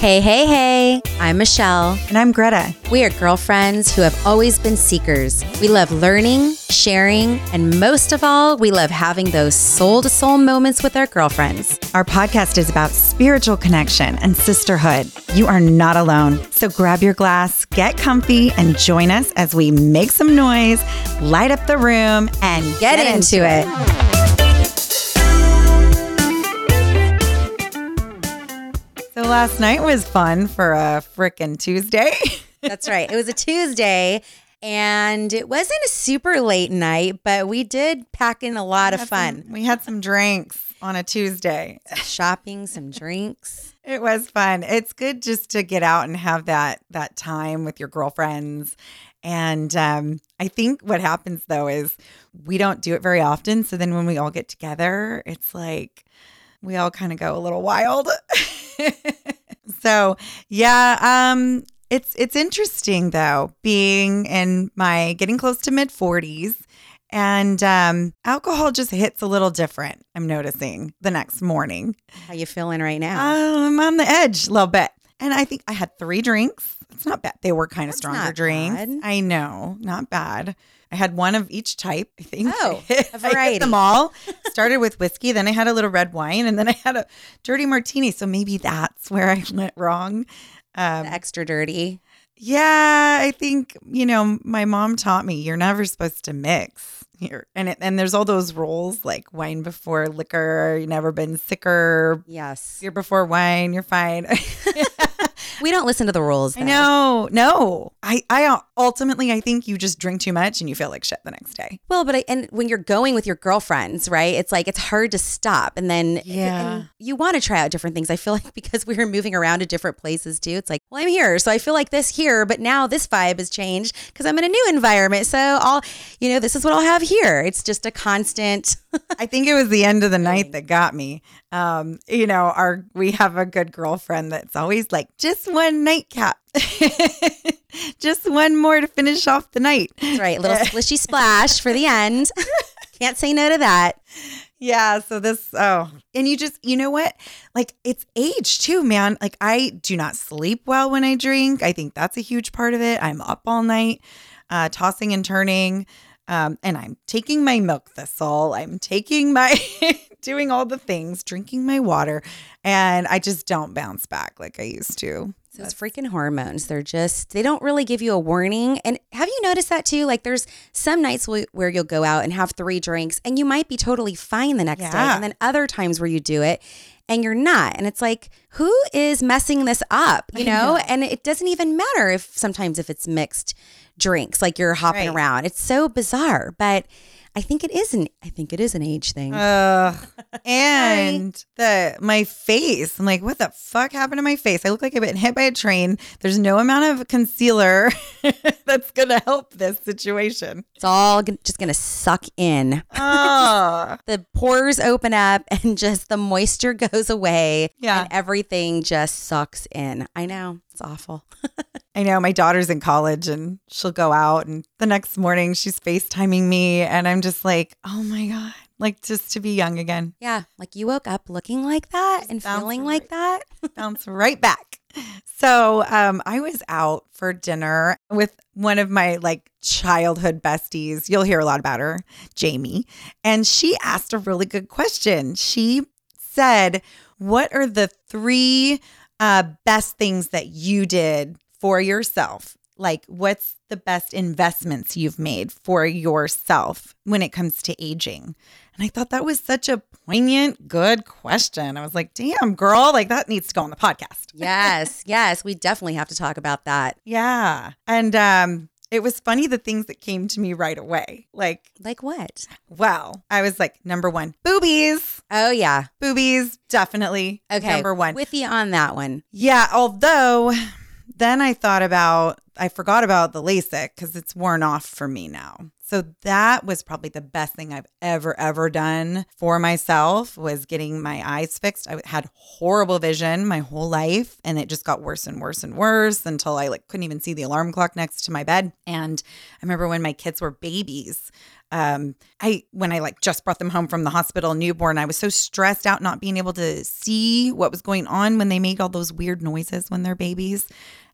Hey, hey, hey, I'm Michelle. And I'm Gretta. We are girlfriends who have always been seekers. We love learning, sharing, and most of all, we love having those soul to soul moments with our girlfriends. Our podcast is about spiritual connection and sisterhood. You are not alone. So grab your glass, get comfy, and join us as we make some noise, light up the room, and Get, into, it. So last night was fun for a frickin' Tuesday. That's right. It was a Tuesday. And it wasn't a super late night, but we did pack in a lot of fun. some- we had some drinks on a Tuesday. Shopping, some drinks. It was fun. It's good just to get out and have that that time with your girlfriends. And um, I think what happens though is we don't do it very often. So then when we all get together, it's like we all kind of go a little wild. so yeah, um, it's it's interesting though, being in my getting close to mid forties. And um, alcohol just hits a little different. I'm noticing the next morning. How you feeling right now? I'm on the edge a little bit. And I think I had three drinks. It's not bad. They were kind of stronger drinks. bad. I know, not bad. I had one of each type, I think. Oh, a variety. them all. Started with whiskey, then I had a little red wine, and then I had a dirty martini. So maybe that's where I went wrong. Um, extra dirty. yeah, I think you know my mom taught me you're never supposed to mix. You're, and it, and there's all those rules like wine before liquor. You never been sicker. Yes. Beer before wine. You're fine. We don't listen to the rules. I know. No, I I uh, ultimately I think you just drink too much and you feel like shit the next day. Well, but I, and when you're going with your girlfriends, right? It's like it's hard to stop, and then Yeah. and you want to try out different things. I feel like because we were moving around to different places too. It's like, well, I'm here, so I feel like this here, but now this vibe has changed because I'm in a new environment. So I'll, you know, this is what I'll have here. It's just a constant. I think it was the end of the night that got me. Um, you know, our we have a good girlfriend that's always like, just one nightcap, just one more to finish off the night. That's right, a little splishy splash for the end. Can't say no to that. Yeah. So this, oh, and you just, you know what? Like it's age too, man. Like I do not sleep well when I drink. I think that's a huge part of it. I'm up all night, uh, tossing and turning. Um, and I'm taking my milk thistle. I'm taking my, doing all the things, drinking my water, and I just don't bounce back like I used to. Those freaking hormones, they're just, they don't really give you a warning. And have you noticed that too? Like there's some nights wh- where you'll go out and have three drinks and you might be totally fine the next day. And then other times where you do it and you're not. And it's like, who is messing this up? You know? And it doesn't even matter if sometimes if it's mixed drinks, like you're hopping Right. around. It's so bizarre. But I think it is an, I think it is an age thing. Ugh. and the my face. I'm like, what the fuck happened to my face? I look like I've been hit by a train. There's no amount of concealer that's gonna help this situation. it's all g- just going to suck in. Oh, the pores open up and just the moisture goes away. Yeah. And everything just sucks in. I know. It's awful. I know my daughter's in college and she'll go out and the next morning she's FaceTiming me and I'm just like, oh my God. Like just to be young again. Yeah. Like you woke up looking like that and feeling right- like that. bounce right back. So um, I was out for dinner with one of my like childhood besties. You'll hear a lot about her, Jamie. And she asked a really good question. She said, What are the three uh, best things that you did for yourself? Like, what's the best investments you've made for yourself when it comes to aging? And I thought that was such a poignant, good question. I was like, damn, girl, like that needs to go on the podcast. yes. Yes. We definitely have to talk about that. Yeah. And um, it was funny the things that came to me right away. Like, Like what? well, I was like, number one, boobies. Oh, yeah. Boobies, definitely. Okay. Number one. With you on that one. Yeah. Although then I thought about I forgot about the LASIK because it's worn off for me now. So that was probably the best thing I've ever, ever done for myself was getting my eyes fixed. I had horrible vision my whole life and it just got worse and worse and worse until I like couldn't even see the alarm clock next to my bed. And I remember when my kids were babies, um i when i like just brought them home from the hospital newborn i was so stressed out not being able to see what was going on when they made all those weird noises when they're babies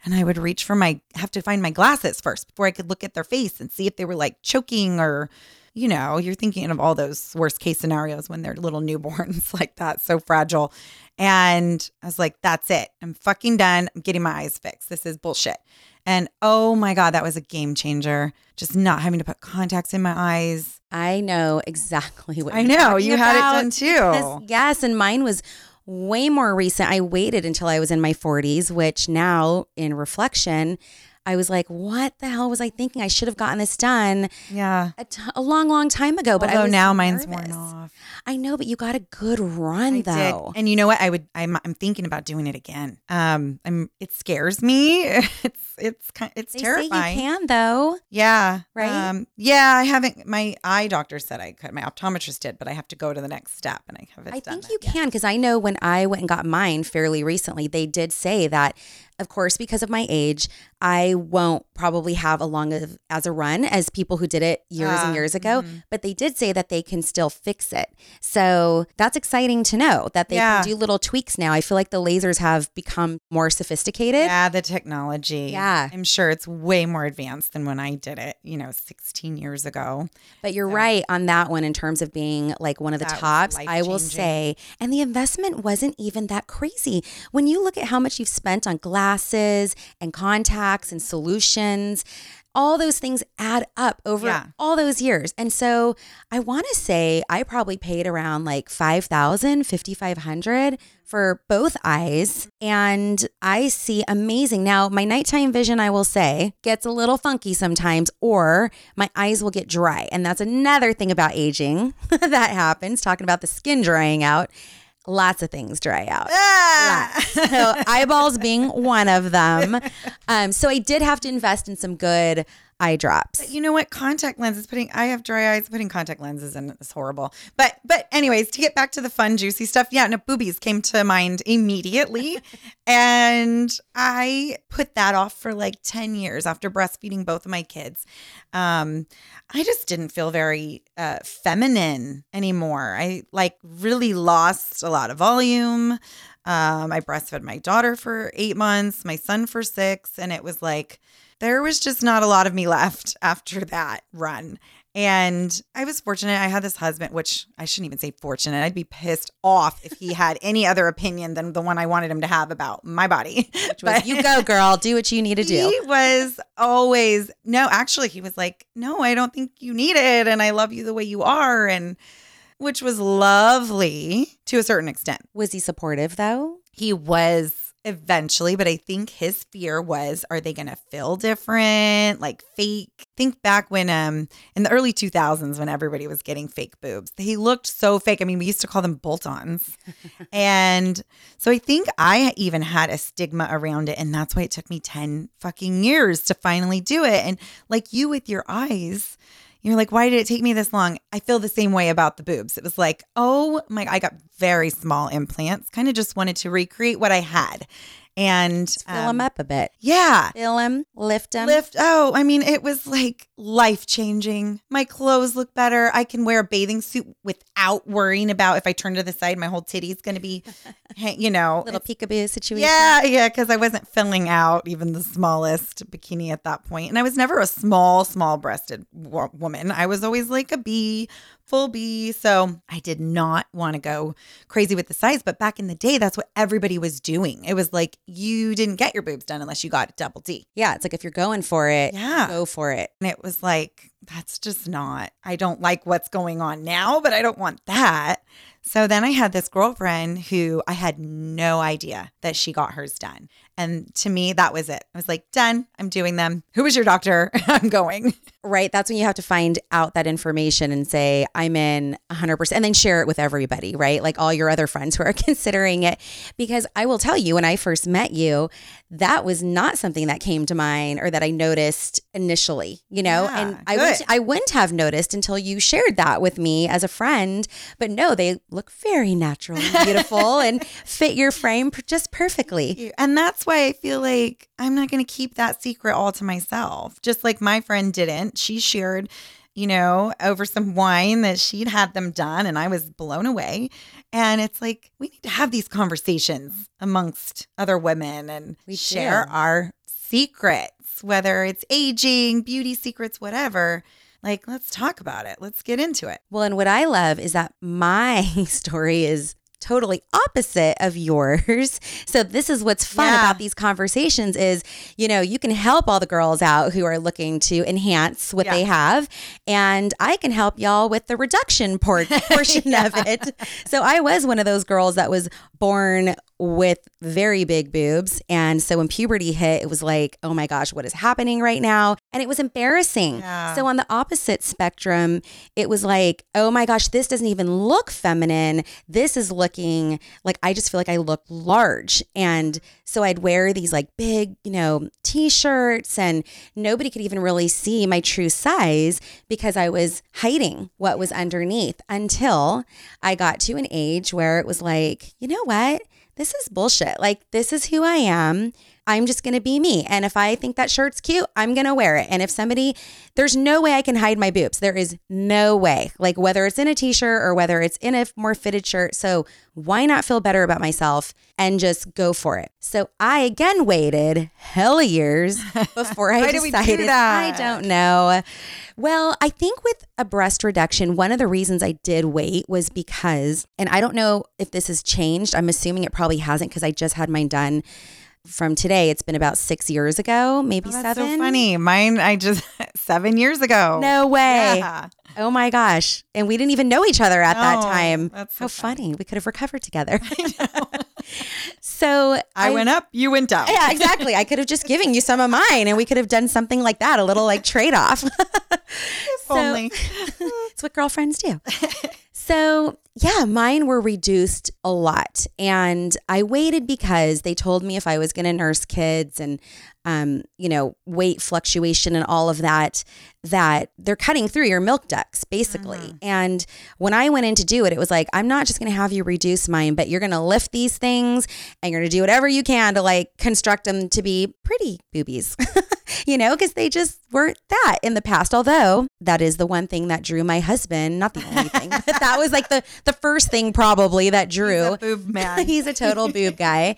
and i would reach for my have to find my glasses first before i could look at their face and see if they were like choking or you know you're thinking of all those worst case scenarios when they're little newborns like that so fragile and i was like that's it i'm fucking done i'm getting my eyes fixed this is bullshit and oh my God, that was a game changer. Just not having to put contacts in my eyes. I know exactly what I know. You had it about done because- too. yes, and mine was way more recent. I waited until I was in my 40s, which now in reflection, I was like, what the hell was I thinking? I should have gotten this done Yeah. a, t- a long, long time ago. But I Although now mine's worn off. I know, but you got a good run I though. did. And you know what? I would I'm I'm thinking about doing it again. Um I'm it scares me. It's it's kind it's They terrifying. say you can though. Yeah. Right? Um yeah, I haven't my eye doctor said I could. My optometrist did, but I have to go to the next step and I haven't I done think you yet. can because I know when I went and got mine fairly recently, they did say that, of course, because of my age, I won't probably have a long of, as a run as people who did it years Ah, and years ago. mhm. But they did say that they can still fix it. So that's exciting to know that they Yeah. can do little tweaks now. I feel like the lasers have become more sophisticated. Yeah, the technology. Yeah. I'm sure it's way more advanced than when I did it, you know, 16 years ago. But you're So- right on that one in terms of being like one of the That tops. I will say, and the investment wasn't even that crazy. When you look at how much you've spent on glasses and contacts and solutions, all those things add up over Yeah. all those years. And so I want to say I probably paid around like 5,000, 5,500 for both eyes. And I see amazing. Now, my nighttime vision, I will say, gets a little funky sometimes, or my eyes will get dry. And that's another thing about aging that happens, talking about the skin drying out. Lots of things dry out. Ah! So eyeballs being one of them. Um, so I did have to invest in some good eye drops. you know what? Contact lenses putting I have dry eyes, putting contact lenses in is horrible. But but anyways, to get back to the fun, juicy stuff, yeah, no boobies came to mind immediately. and I put that off for like 10 years after breastfeeding both of my kids. Um, I just didn't feel very uh, feminine anymore. I like really lost a lot of volume. Um, I breastfed my daughter for eight months, my son for six, and it was like there was just not a lot of me left after that run. And I was fortunate. I had this husband, which I shouldn't even say fortunate. I'd be pissed off if he had any other opinion than the one I wanted him to have about my body. Which was, you go, girl, do what you need to do. He was always, no, actually, he was like, no, I don't think you need it. And I love you the way you are. And which was lovely to a certain extent. Was he supportive though? He was eventually, but I think his fear was are they going to feel different, like fake? Think back when um in the early 2000s when everybody was getting fake boobs. They looked so fake. I mean, we used to call them bolt-ons. and so I think I even had a stigma around it and that's why it took me 10 fucking years to finally do it. And like you with your eyes, you're like, why did it take me this long? I feel the same way about the boobs. It was like, oh my, I got very small implants, kind of just wanted to recreate what I had. And Fill um, him up a bit. Yeah. Fill him, lift him. Lift. Oh, I mean, it was like life changing. My clothes look better. I can wear a bathing suit without worrying about if I turn to the side, my whole titty's going to be, you know, Little peekaboo situation. yeah, yeah, because I wasn't filling out even the smallest bikini at that point. And I was never a small, small breasted wo- woman. I was always like a B, full B. So I did not want to go crazy with the size. But back in the day, that's what everybody was doing. It was like you didn't get your boobs done unless you got a double D. Yeah, it's like if you're going for it, Yeah. go for it. And it was like, that's just not, I don't like what's going on now, but I don't want that. So then I had this girlfriend who I had no idea that she got hers done. And to me, that was it. I was like, done. I'm doing them. Who was your doctor? I'm going. Right. That's when you have to find out that information and say, I'm in 100%, and then share it with everybody, right? Like all your other friends who are considering it. Because I will tell you, when I first met you, that was not something that came to mind or that I noticed initially, you know? Yeah, and I wouldn't, I wouldn't have noticed until you shared that with me as a friend. But no, they look very natural and beautiful and fit your frame just perfectly. And that's why I feel like I'm not going to keep that secret all to myself. Just like my friend didn't. She shared, you know, over some wine that she'd had them done, and I was blown away. And it's like, we need to have these conversations amongst other women and We share do. our secrets, whether it's aging, beauty secrets, whatever. Like, let's talk about it. Let's get into it. Well, and what I love is that my story is totally opposite of yours. So this is what's fun Yeah. about these conversations is, you know, you can help all the girls out who are looking to enhance what Yeah. they have and I can help y'all with the reduction por- portion of it. So I was one of those girls that was born with very big boobs and so when puberty hit it was like, "Oh my gosh, what is happening right now?" And it was embarrassing. Yeah. So on the opposite spectrum, it was like, oh my gosh, this doesn't even look feminine. This is looking like I just feel like I look large. And so I'd wear these like big, you know, t shirts, and nobody could even really see my true size because I was hiding what was underneath until I got to an age where it was like, you know what? This is bullshit. Like, this is who I am. I'm just going to be me. And if I think that shirt's cute, I'm going to wear it. And if somebody, there's no way I can hide my boobs. There is no way. Like whether it's in a t shirt or whether it's in a more fitted shirt. So why not feel better about myself and just go for it? So I again waited hell years before I Why did we do that? I don't know. Well, I think with a breast reduction, one of the reasons I did wait was because, and I don't know if this has changed. I'm assuming it probably hasn't because I just had mine done from today. It's been about six years ago, maybe Oh, that's seven. so funny. Mine, I just, seven years ago. No way. Yeah. Oh my gosh. And we didn't even know each other at that time. that's so How funny. We could have recovered together. so I, went up, you went down. Yeah, exactly. I could have just given you some of mine and we could have done something like that, a little like trade off. If only. It's what girlfriends do. So, yeah, mine were reduced a lot. And I waited because they told me if I was going to nurse kids and, um, you know, weight fluctuation and all of that, that they're cutting through your milk ducts, basically. And when I went in to do it, it was like, I'm not just going to have you reduce mine, but you're going to lift these things and you're going to do whatever you can to like construct them to be pretty boobies. you know, because they just weren't that in the past. Although that is the one thing that drew my husband, not the only thing, but that was like the the first thing probably that drew. He's a boob man. He's a total boob guy.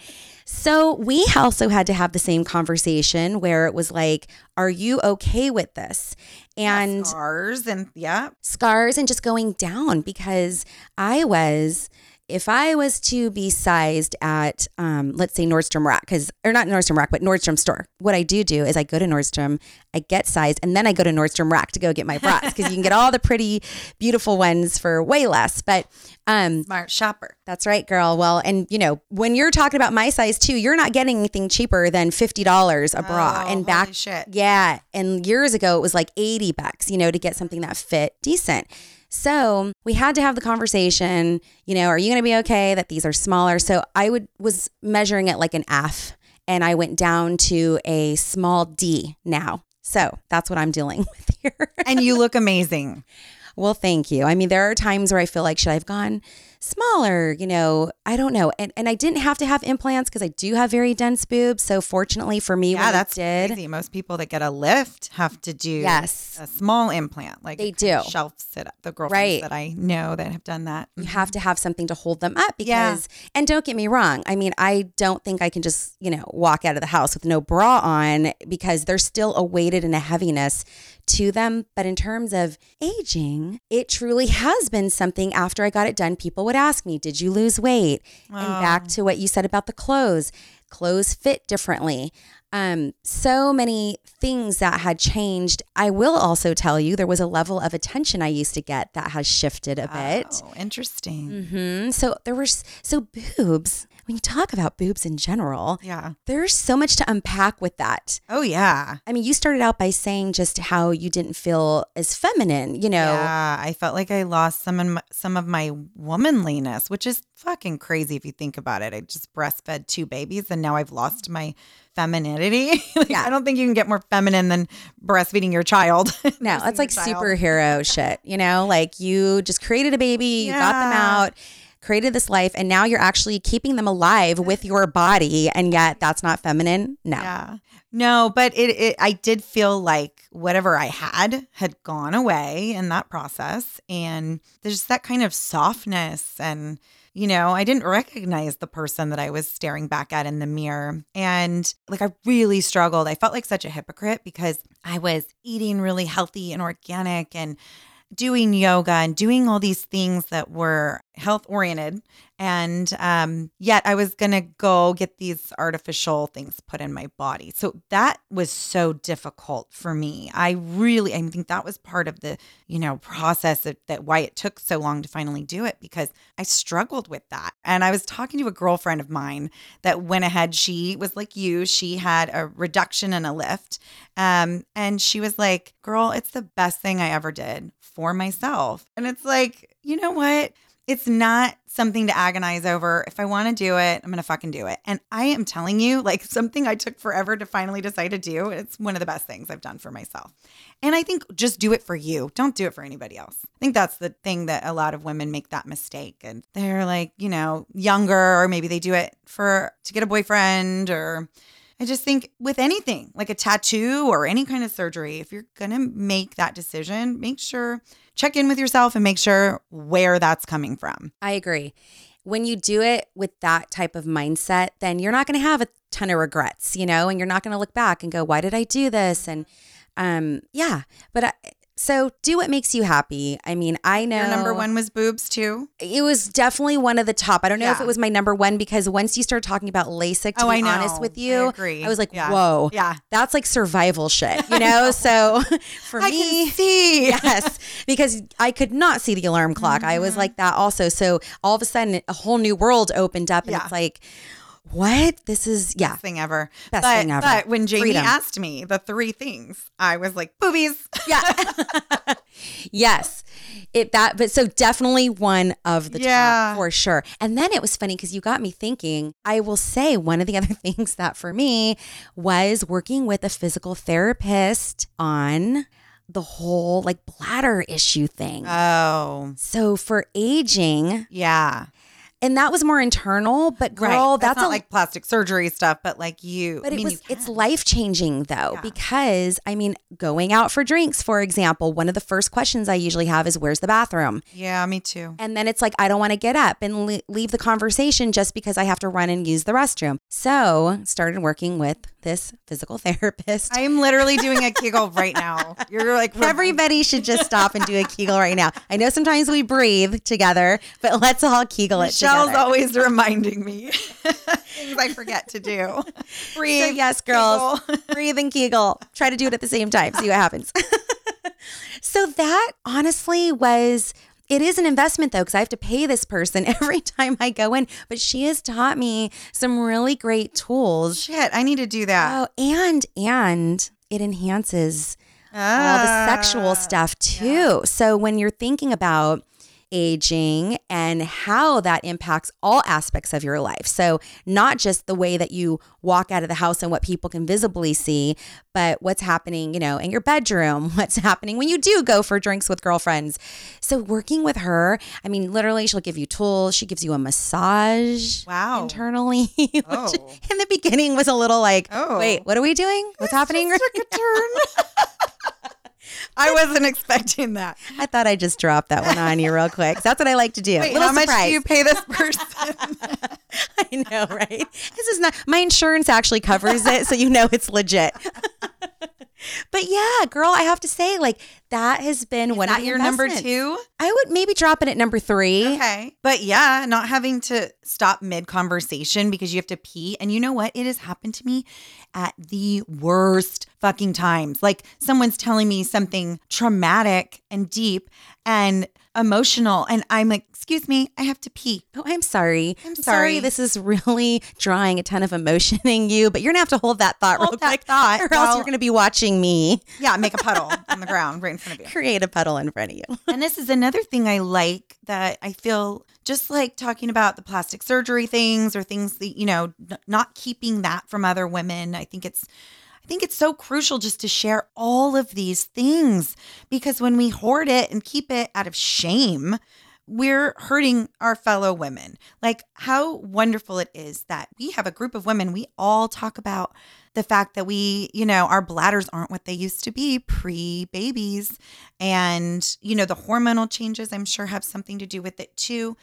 So we also had to have the same conversation where it was like, are you okay with this? And Scars and yeah. scars and just going down because I was if I was to be sized at, um, let's say Nordstrom Rack, because or not Nordstrom Rack, but Nordstrom store, what I do do is I go to Nordstrom, I get sized, and then I go to Nordstrom Rack to go get my bras because you can get all the pretty, beautiful ones for way less. But um, Smart shopper. that's right, girl. Well, and you know, when you're talking about my size too, you're not getting anything cheaper than fifty dollars a bra. Oh, and back, holy shit. yeah, and years ago it was like eighty bucks, you know, to get something that fit decent. So we had to have the conversation. You know, are you going to be okay that these are smaller? So I would was measuring it like an F, and I went down to a small D now. So that's what I'm dealing with here. And you look amazing. Well, thank you. I mean, there are times where I feel like, should I have gone smaller? You know, I don't know. And, and I didn't have to have implants because I do have very dense boobs. So fortunately for me, Yeah, that's I did, crazy. Most people that get a lift have to do Yes. a small implant. Like They it kind of do. Shelf sit up. The girlfriends Right. that I know that have done that. you mm-hmm. have to have something to hold them up because, Yeah. and don't get me wrong. I mean, I don't think I can just, you know, walk out of the house with no bra on because there's still a weighted and a heaviness to them. But in terms of aging, it truly has been something after I got it done. People would ask me, Did you lose weight? And back to what you said about the clothes. Clothes fit differently. um, so many things that had changed. I will also tell you there was a level of attention I used to get that has shifted a bit. Oh, interesting. hmm So there were so boobs. When you talk about boobs in general, Yeah. there's so much to unpack with that. Oh, yeah. I mean, you started out by saying just how you didn't feel as feminine, you know. Yeah, I felt like I lost some of my, some of my womanliness, which is fucking crazy if you think about it. I just breastfed two babies and now I've lost my femininity. like, Yeah. I don't think you can get more feminine than breastfeeding your child. No, it's like child. superhero shit, you know? Like you just created a baby, you got them out, created this life, and now you're actually keeping them alive with your body, and yet that's not feminine. No. Yeah. No, but it, it I did feel like whatever I had had gone away in that process and there's that kind of softness and you know, I didn't recognize the person that I was staring back at in the mirror. And like, I really struggled. I felt like such a hypocrite because I was eating really healthy and organic and doing yoga and doing all these things that were health oriented. And um, yet I was going to go get these artificial things put in my body. So that was so difficult for me. I really, I think that was part of the, you know, process of, that why it took so long to finally do it because I struggled with that. And I was talking to a girlfriend of mine that went ahead. She was like you, she had a reduction and a lift. Um, and she was like, girl, it's the best thing I ever did for myself. And it's like, you know what? It's not something to agonize over. If I want to do it, I'm going to fucking do it. And I am telling you, like something I took forever to finally decide to do, it's one of the best things I've done for myself. And I think just do it for you. Don't do it for anybody else. I think that's the thing that a lot of women make that mistake. And they're like, you know, younger, or maybe they do it for to get a boyfriend or I just think with anything like a tattoo or any kind of surgery, if you're going to make that decision, make sure check in with yourself and make sure where that's coming from. I agree. When you do it with that type of mindset, then you're not going to have a ton of regrets, you know, and you're not going to look back and go, why did I do this? And um, yeah, but I, so do what makes you happy. I mean, I know Your number one was boobs too. It was definitely one of the top. I don't know if it was my number one because once you start talking about LASIK, to Oh, be I know. honest with I you, I was like, Yeah. whoa, Yeah. that's like survival shit, you know? so for I me, can see. yes, because I could not see the alarm clock. I Mm-hmm. was like that also. So all of a sudden, a whole new world opened up, and Yeah. it's like, what? This is yeah. Best thing ever. Best but, thing ever. But when Jamie Freedom. asked me the three things, I was like, boobies. Yeah. yes. It that but so definitely one of the Yeah. top for sure. And then it was funny because you got me thinking, I will say one of the other things that for me was working with a physical therapist on the whole like bladder issue thing. Oh, so for aging, yeah. And that was more internal, but girl, right. that's, not a like plastic surgery stuff, but like you. But I it mean, was it's life changing though Yeah. because I mean going out for drinks for example one of the first questions I usually have is where's the bathroom Yeah, me too. and then it's like I don't want to get up and le- leave the conversation just because I have to run and use the restroom so started working with this physical therapist I am literally doing a Kegel right now. You're like Everybody should just stop and do a Kegel right now. I know sometimes we breathe together, but let's all Kegel it Michelle's together. always reminding me things I forget to do. Breathe. So yes, girls, Kegel. breathe and Kegel. Try to do it at the same time. See what happens. so that honestly was. It is an investment though, because I have to pay this person every time I go in. But she has taught me some really great tools. Shit, I need to do that. Oh, and and it enhances all the sexual Ah, stuff too. So when you're thinking about aging and how that impacts all aspects of your life. So not just the way that you walk out of the house and what people can visibly see, but what's happening, you know, in your bedroom, what's happening when you do go for drinks with girlfriends. So working with her, I mean, literally she'll give you tools, she gives you a massage Wow. internally, Oh. in the beginning was a little like, Oh. wait, what are we doing? What's happening? Took a turn. I wasn't expecting that. I thought I'd just dropped that one on you real quick. That's what I like to do. Wait, Little how much do you pay this person? I know, right? This is not my insurance actually covers it, so you know it's legit. But yeah, girl, I have to say, like that has been one Is of that the your number two? I would maybe drop it at number three. Okay. But yeah, not having to stop mid conversation because you have to pee. And you know what? It has happened to me at the worst fucking times. Like someone's telling me something traumatic and deep and emotional. And I'm like, excuse me, I have to pee. Oh, I'm sorry. I'm sorry. sorry. This is really drawing a ton of emotion in you, but you're gonna have to hold that thought Hold real that quick, thought or else you're gonna be watching me Yeah, make a puddle on the ground right in front of you. create a puddle in front of you. And this is another thing I like that I feel just like talking about the plastic surgery things or things that, you know, n- not keeping that from other women. I think it's I think it's so crucial just to share all of these things because when we hoard it and keep it out of shame, we're hurting our fellow women. Like how wonderful it is that we have a group of women we all talk about the fact that we, you know, our bladders aren't what they used to be pre babies. And, you know, the hormonal changes, I'm sure, have something to do with it too.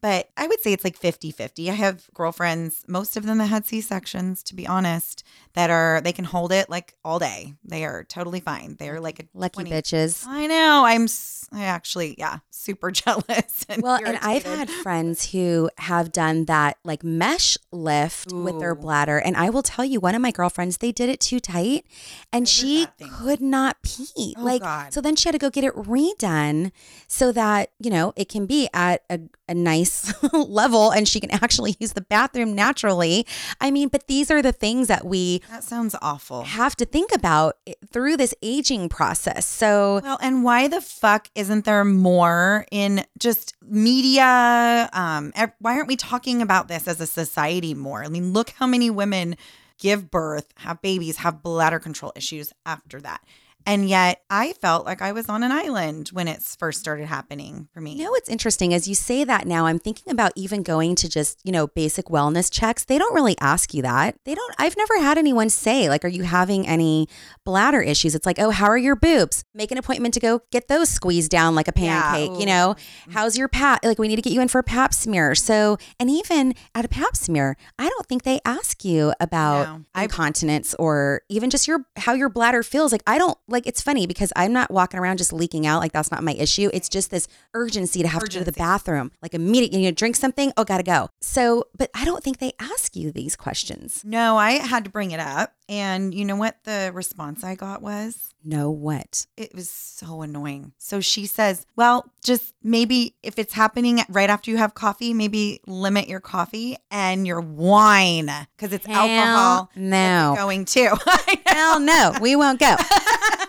But I would say it's like 50 50. I have girlfriends, most of them that had C sections, to be honest, that are, they can hold it like all day. They are totally fine. They're like a Lucky 20 bitches. I know. I'm, I actually, yeah, super jealous. And Well, and I've had friends who have done that like mesh lift with their bladder. And I will tell you, one of my girlfriends, they did it too tight and What she could not pee. Oh, like, God. so then she had to go get it redone so that, you know, it can be at a, a nice level and she can actually use the bathroom naturally. I mean, but these are the things that we That sounds awful. have to think about through this aging process. So, Well, and why the fuck isn't there more in just media? Um, why aren't we talking about this as a society more? I mean, look how many women give birth, have babies, have bladder control issues after that. And yet I felt like I was on an island when it first started happening for me. You know what's interesting as you say that now, I'm thinking about even going to just, you know, basic wellness checks. They don't really ask you that. They don't, I've never had anyone say, like, are you having any bladder issues? It's like, oh, how are your boobs? Make an appointment to go get those squeezed down like a Yeah, pancake. you know, mm-hmm. how's your pap? Like, we need to get you in for a pap smear. So, and even at a pap smear, I don't think they ask you about No. Incontinence or even just your, how your bladder feels. Like, I don't, like, it's funny because I'm not walking around just leaking out. Like, that's not my issue. It's just this urgency to have to go to the bathroom, like immediately, you know, drink something. Oh, gotta go. So, but I don't think they ask you these questions. No, I had to bring it up. And you know what the response I got was? No, what? It was so annoying. So she says, Well, just maybe if it's happening right after you have coffee, maybe limit your coffee and your wine because it's Hell alcohol. no. Going too. Know. Hell no, we won't go.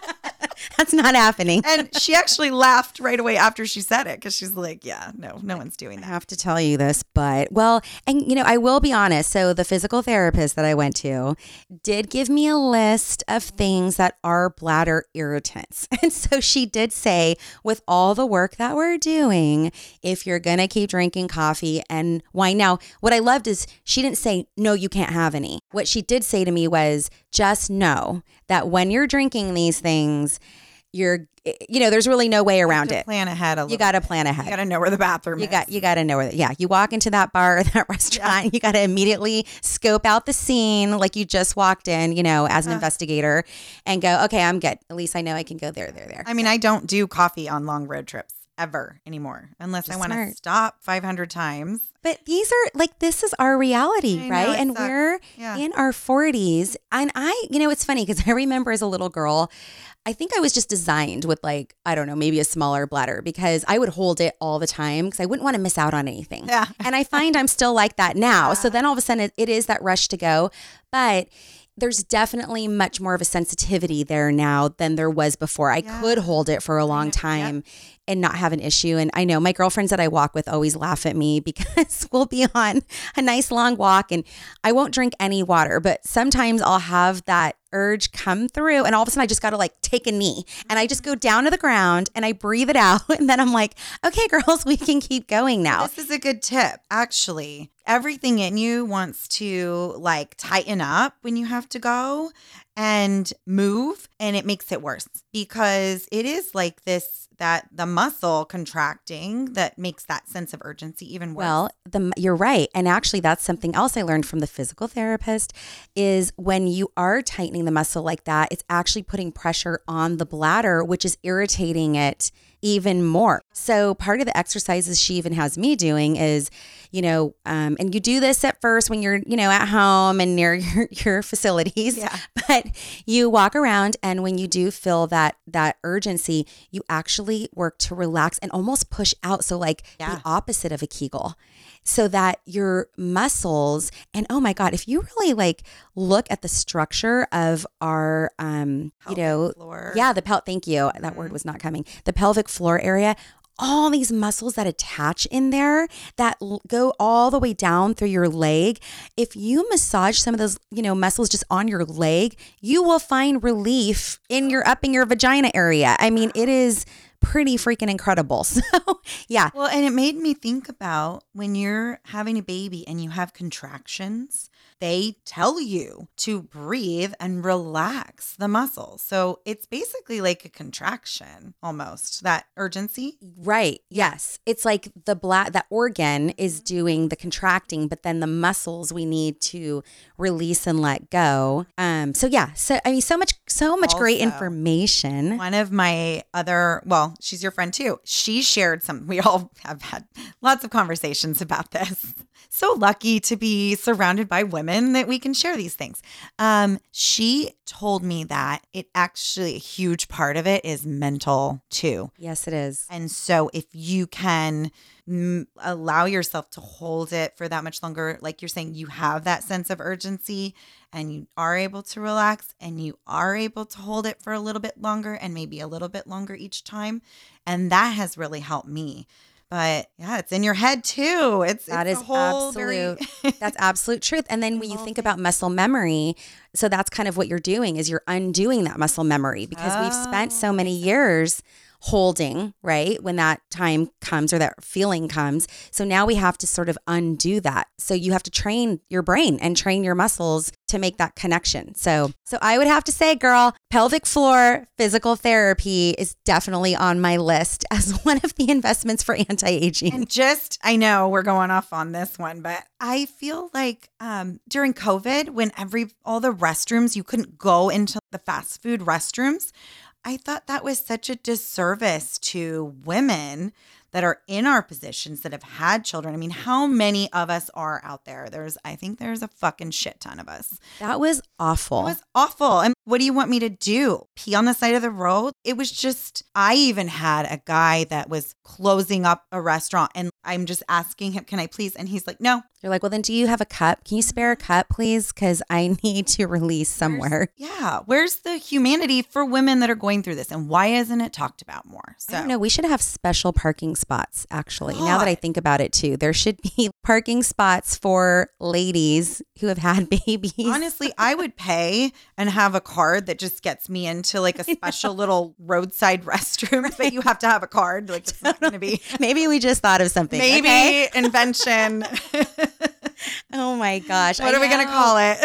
That's not happening. and she actually laughed right away after she said it because she's like, Yeah, no, no one's doing that. I have to tell you this, but well, and you know, I will be honest. So, the physical therapist that I went to did give me a list of things that are bladder irritants. And so, she did say, with all the work that we're doing, if you're going to keep drinking coffee and wine. Now, what I loved is she didn't say, no, you can't have any. What she did say to me was, just know that when you're drinking these things, you're, you know, there's really no way around it. plan ahead. You got to plan ahead. You got to know where the bathroom You is. got you got to know where. Yeah, you walk into that bar or that restaurant, you got to immediately scope out the scene like you just walked in, you know, as an Uh. investigator, and go, okay, I'm good. At least I know I can go there, there, there. I mean, I don't do coffee on long road trips ever anymore unless I want to stop 500 times. But these are like this is our reality, I right? it and sucks. we're Yeah. in our 40s. And I, you know, it's funny because I remember as a little girl, I think I was just designed with like, I don't know, maybe a smaller bladder because I would hold it all the time because I wouldn't want to miss out on anything. Yeah. And I find I'm still like that now. So then all of a sudden it, it is that rush to go. But there's definitely much more of a sensitivity there now than there was before. I Yeah. could hold it for a long time and not have an issue. And I know my girlfriends that I walk with always laugh at me because we'll be on a nice long walk and I won't drink any water, but sometimes I'll have that urge come through and all of a sudden I just got to like take a knee and I just go mm-hmm. down to the ground and I breathe it out and then I'm like, okay, girls, we can keep going now. This is a good tip, actually. Everything in you wants to like tighten up when you have to go. And move and it makes it worse because it is like this that the muscle contracting that makes that sense of urgency even worse. Well, the you're right, and actually, that's something else I learned from the physical therapist. Is when you are tightening the muscle like that, it's actually putting pressure on the bladder, which is irritating it even more. So part of the exercises she even has me doing is, you know, um, and you do this at first when you're, you know, at home and near your, your facilities. Yeah. But you walk around and when you do feel that that urgency, you actually work to relax and almost push out. So like Yeah. the opposite of a Kegel. So that your muscles and oh my God, if you really like look at the structure of our um, you know, floor. yeah, the pel thank you. That word was not coming. The pelvic floor area, all these muscles that attach in there that l- go all the way down through your leg. If you massage some of those, you know, muscles just on your leg, you will find relief in your up in your vagina area. I mean, it is pretty freaking incredible. So, yeah. Well, and it made me think about when you're having a baby and you have contractions, they tell you to breathe and relax the muscles. So it's basically like a contraction almost, that urgency. Right. Yes. It's like the black that organ is doing the contracting, but then the muscles we need to release and let go. Um so yeah, so I mean so much so much great information. One of my other, well, she's your friend too. She shared some, we all have had lots of conversations about this. So lucky to be surrounded by women that we can share these things. Um, she told me that it actually, a huge part of it is mental too. Yes, it is. And so if you can mm, allow yourself to hold it for that much longer, like you're saying, you have that sense of urgency and you are able to relax and you are able to hold it for a little bit longer and maybe a little bit longer each time. And that has really helped me. But yeah, it's in your head too. It's That it's is a whole very- absolute. That's absolute truth. And then when you think about muscle memory, so that's kind of what you're doing is you're undoing that muscle memory because we've spent so many oh. years holding, right? When that time comes or that feeling comes. So now we have to sort of undo that. So you have to train your brain and train your muscles to make that connection. So so I would have to say, girl, pelvic floor physical therapy is definitely on my list as one of the investments for anti-aging. And just, I know we're going off on this one, but I feel like um, during COVID, when every all the restrooms you couldn't go into the fast food restrooms, I thought that was such a disservice to women that are in our positions that have had children. I mean, how many of us are out there? There's, I think there's a fucking shit ton of us. That was awful. It was awful. And what do you want me to do? Pee on the side of the road? It was just, I even had a guy that was closing up a restaurant and I'm just asking him, can I please? And he's like, no. You're like, well, then do you have a cup? Can you spare a cup, please? Because I need to release somewhere. Yeah. Where's the humanity for women that are going through this? And why isn't it talked about more? So, I. We should have special parking spots, actually. Now that I think about it, too, there should be parking spots for ladies who have had babies. honestly, I would pay and have a card that just gets me into like a special little roadside restroom, but you have to have a card. Like, it's not going to be. Maybe we just thought of something. Maybe okay? invention. Oh my gosh. what are we going to call it?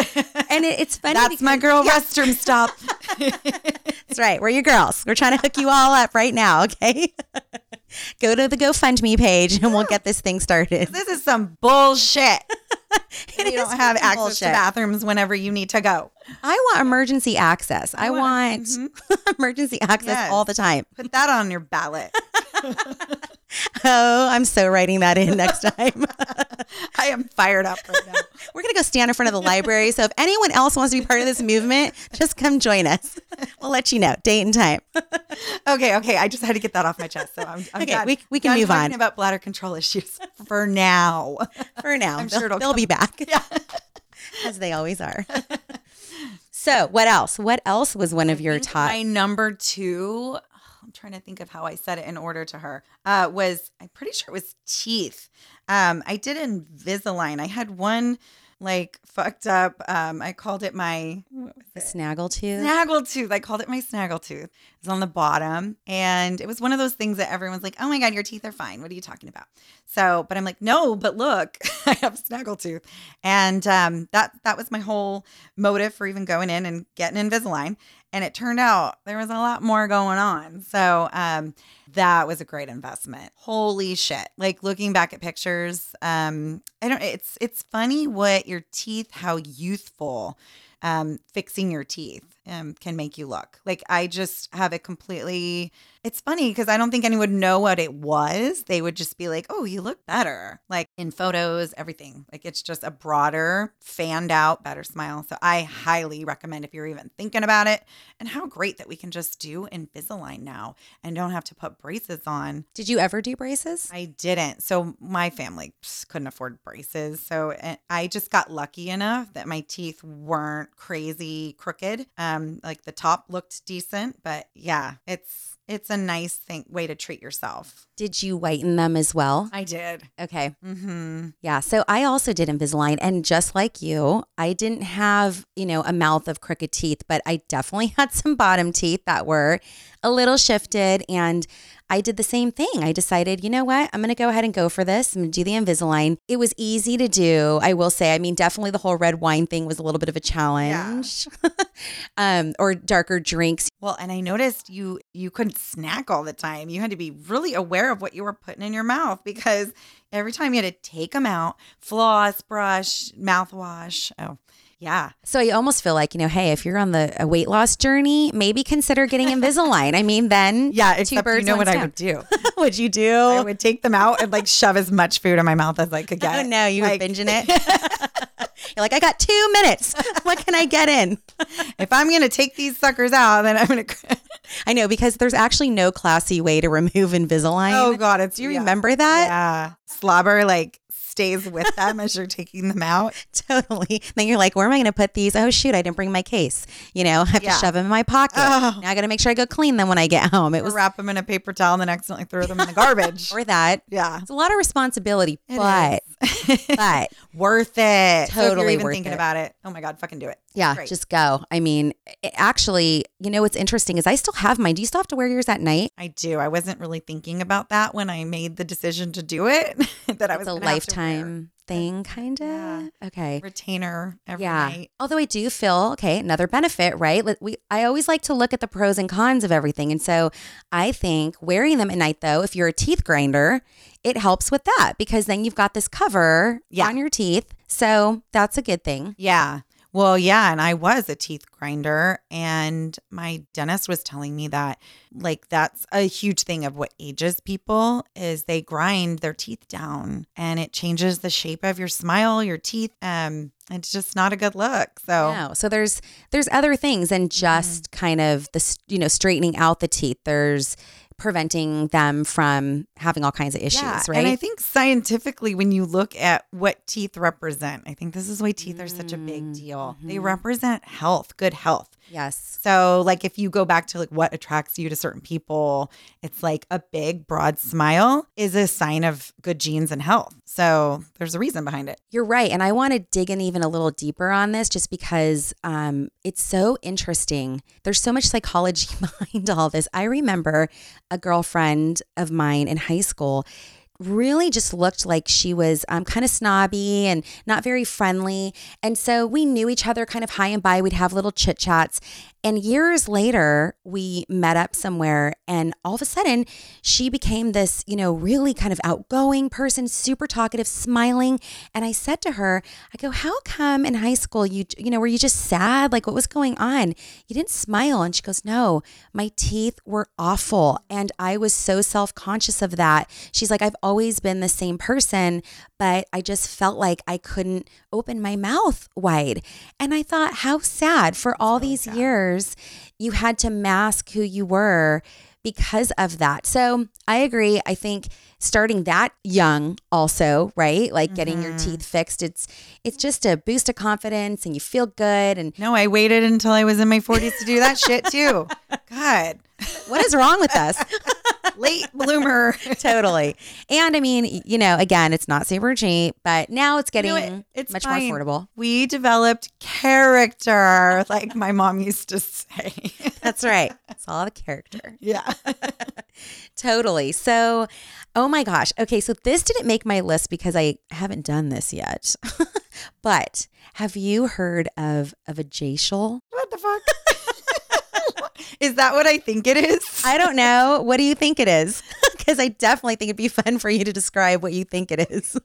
And it, it's funny. That's my because- girl restroom stop. That's right. We're your girls. We're trying to hook you all up right now. Okay. Go to the GoFundMe page and we'll get this thing started. this is some bullshit. You don't have access bullshit. to bathrooms whenever you need to go. I want emergency access. I, want- want, mm-hmm. emergency access Yes. all the time. Put that on your ballot. Oh, I'm so writing that in next time. I am fired up right now. We're going to go stand in front of the library. So if anyone else wants to be part of this movement, just come join us. We'll let you know date and time. Okay, okay. I just had to get that off my chest. So I'm, I'm Okay, done. we- we can Done move talking on. about bladder control issues for now. For now, I'm they'll, sure they'll be back Yeah. as they always are. So what else? What else was one of your top? My number two, trying to think of how I said it in order to her, uh, was I'm pretty sure it was teeth. Um, I did Invisalign. I had one like fucked up. Um, I called it my the snaggle tooth. Snaggle tooth. I called it my snaggle tooth. It was on the bottom. And it was one of those things that everyone's like, oh my God, your teeth are fine. What are you talking about? So, but I'm like, no, but look, I have a snaggle tooth. And um, that that was my whole motive for even going in and getting Invisalign. And it turned out there was a lot more going on. So um, that was a great investment. Holy shit. Like looking back at pictures, um, I don't it's it's funny what your teeth, how youthful um, fixing your teeth um, can make you look. Like I just have it completely. It's funny because I don't think anyone would know what it was. They would just be like, "Oh, you look better." Like in photos, everything. Like it's just a broader, fanned out, better smile. So I highly recommend if you're even thinking about it. And how great that we can just do Invisalign now and don't have to put braces on. Did you ever do braces? I didn't. So my family couldn't afford braces. So I just got lucky enough that my teeth weren't crazy crooked. Um, like the top looked decent, but yeah, it's it's a nice thing way to treat yourself. Did you whiten them as well? I did. Okay. Mm-hmm. Yeah. So I also did Invisalign, and just like you, I didn't have you know a mouth of crooked teeth, but I definitely had some bottom teeth that were a little shifted, and I did the same thing. I decided, you know what? I'm going to go ahead and go for this. I'm going to do the Invisalign. It was easy to do. I will say, I mean, definitely the whole red wine thing was a little bit of a challenge. Yeah. um, or darker drinks. Well, and I noticed you you couldn't snack all the time. You had to be really aware of what you were putting in your mouth because every time you had to take them out, floss, brush, mouthwash. Oh, yeah. So I almost feel like, you know, hey, if you're on the a weight loss journey, maybe consider getting Invisalign. I mean, then yeah, two birds, you know what I would do. would you do? I would take them out and like shove as much food in my mouth as I could get. Oh no, you like, were binging it. You're like, I got two minutes. What can I get in? if I'm gonna take these suckers out, then I'm gonna. I know because there's actually no classy way to remove Invisalign. Oh God, it's. Do you yeah. remember that? Yeah, slobber like stays with them as you're taking them out. Totally. Then you're like, where am I going to put these? Oh, shoot, I didn't bring my case. You know, I have yeah. to shove them in my pocket. Oh. Now I got to make sure I go clean them when I get home. It or was wrap them in a paper towel and then accidentally throw them in the garbage. or that. Yeah. It's a lot of responsibility, it but, but worth it. Totally so even worth thinking it. about it. Oh my God, fucking do it. Yeah, Great. just go. I mean, actually, you know what's interesting is I still have mine. Do you still have to wear yours at night? I do. I wasn't really thinking about that when I made the decision to do it. that I was a lifetime thing, kind of. Yeah. Okay. Retainer every yeah. night. Although I do feel okay, another benefit, right? We I always like to look at the pros and cons of everything, and so I think wearing them at night, though, if you're a teeth grinder, it helps with that because then you've got this cover yeah. on your teeth. So that's a good thing. Yeah. Well, yeah, and I was a teeth grinder and my dentist was telling me that like that's a huge thing of what ages people is they grind their teeth down and it changes the shape of your smile, your teeth um it's just not a good look. So no. So there's there's other things and mm-hmm. just mm-hmm. kind of the you know straightening out the teeth. There's preventing them from having all kinds of issues, yeah. right? And I think scientifically, when you look at what teeth represent, I think this is why teeth are such a big deal. Mm-hmm. They represent health, good health. Yes. So, like, if you go back to like what attracts you to certain people, it's like a big, broad smile is a sign of good genes and health. So, there's a reason behind it. You're right. And I want to dig in even a little deeper on this just because um, it's so interesting. There's so much psychology behind all this. I remember a girlfriend of mine in high school really just looked like she was um, kind of snobby and not very friendly. And so we knew each other kind of hi and bye. We'd have little chit chats. And years later, we met up somewhere, and all of a sudden, she became this, you know, really kind of outgoing person, super talkative, smiling. And I said to her, I go, How come in high school you, you know, were you just sad? Like, what was going on? You didn't smile. And she goes, No, my teeth were awful. And I was so self conscious of that. She's like, I've always been the same person, but I just felt like I couldn't open my mouth wide. And I thought, How sad for all these sad. years years, you had to mask who you were because of that. So I agree. I think starting that young also, right? Like mm-hmm. getting your mm-hmm. teeth fixed, it's it's just a boost of confidence and you feel good and No, I waited until I was in my 40s to do that shit too. God. What is wrong with us? Late bloomer. totally. And I mean, you know, again, it's not super cheap, but now it's getting know what? It's much fine. more affordable. We developed character, like my mom used to say. That's right. It's all the character. yeah. Totally. So, oh my gosh. Okay. So, this didn't make my list because I haven't done this yet. but have you heard of, of a jacial? What the fuck? Is that what I think it is? I don't know. What do you think it is? Because I definitely think it'd be fun for you to describe what you think it is.